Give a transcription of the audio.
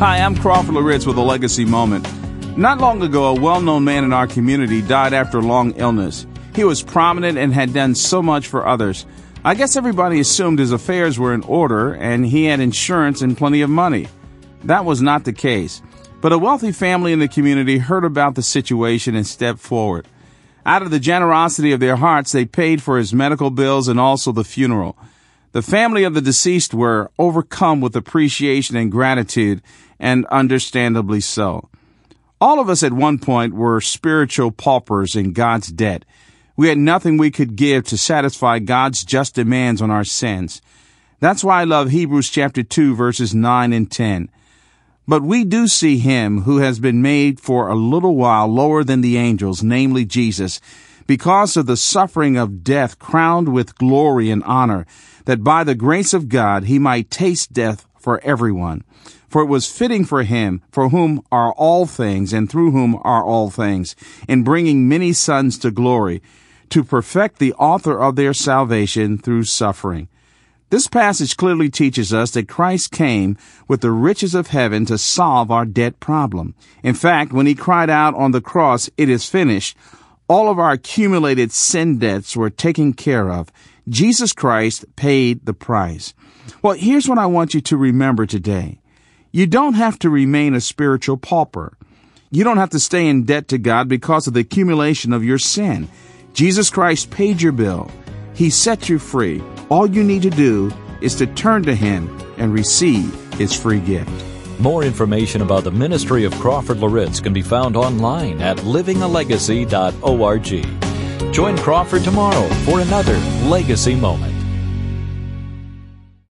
Hi, I'm Crawford Loritts with a legacy moment. Not long ago, a well known man in our community died after a long illness. He was prominent and had done so much for others. I guess everybody assumed his affairs were in order and he had insurance and plenty of money. That was not the case. But a wealthy family in the community heard about the situation and stepped forward. Out of the generosity of their hearts, they paid for his medical bills and also the funeral. The family of the deceased were overcome with appreciation and gratitude, and understandably so. All of us at one point were spiritual paupers in God's debt. We had nothing we could give to satisfy God's just demands on our sins. That's why I love Hebrews chapter 2 verses 9 and 10. But we do see him who has been made for a little while lower than the angels, namely Jesus, because of the suffering of death crowned with glory and honor, that by the grace of God he might taste death for everyone. For it was fitting for him, for whom are all things, and through whom are all things, in bringing many sons to glory, to perfect the author of their salvation through suffering. This passage clearly teaches us that Christ came with the riches of heaven to solve our debt problem. In fact, when he cried out on the cross, it is finished, all of our accumulated sin debts were taken care of. Jesus Christ paid the price. Well, here's what I want you to remember today. You don't have to remain a spiritual pauper. You don't have to stay in debt to God because of the accumulation of your sin. Jesus Christ paid your bill. He set you free. All you need to do is to turn to Him and receive His free gift. More information about the ministry of Crawford Loritts can be found online at livingalegacy.org. Join Crawford tomorrow for another Legacy Moment.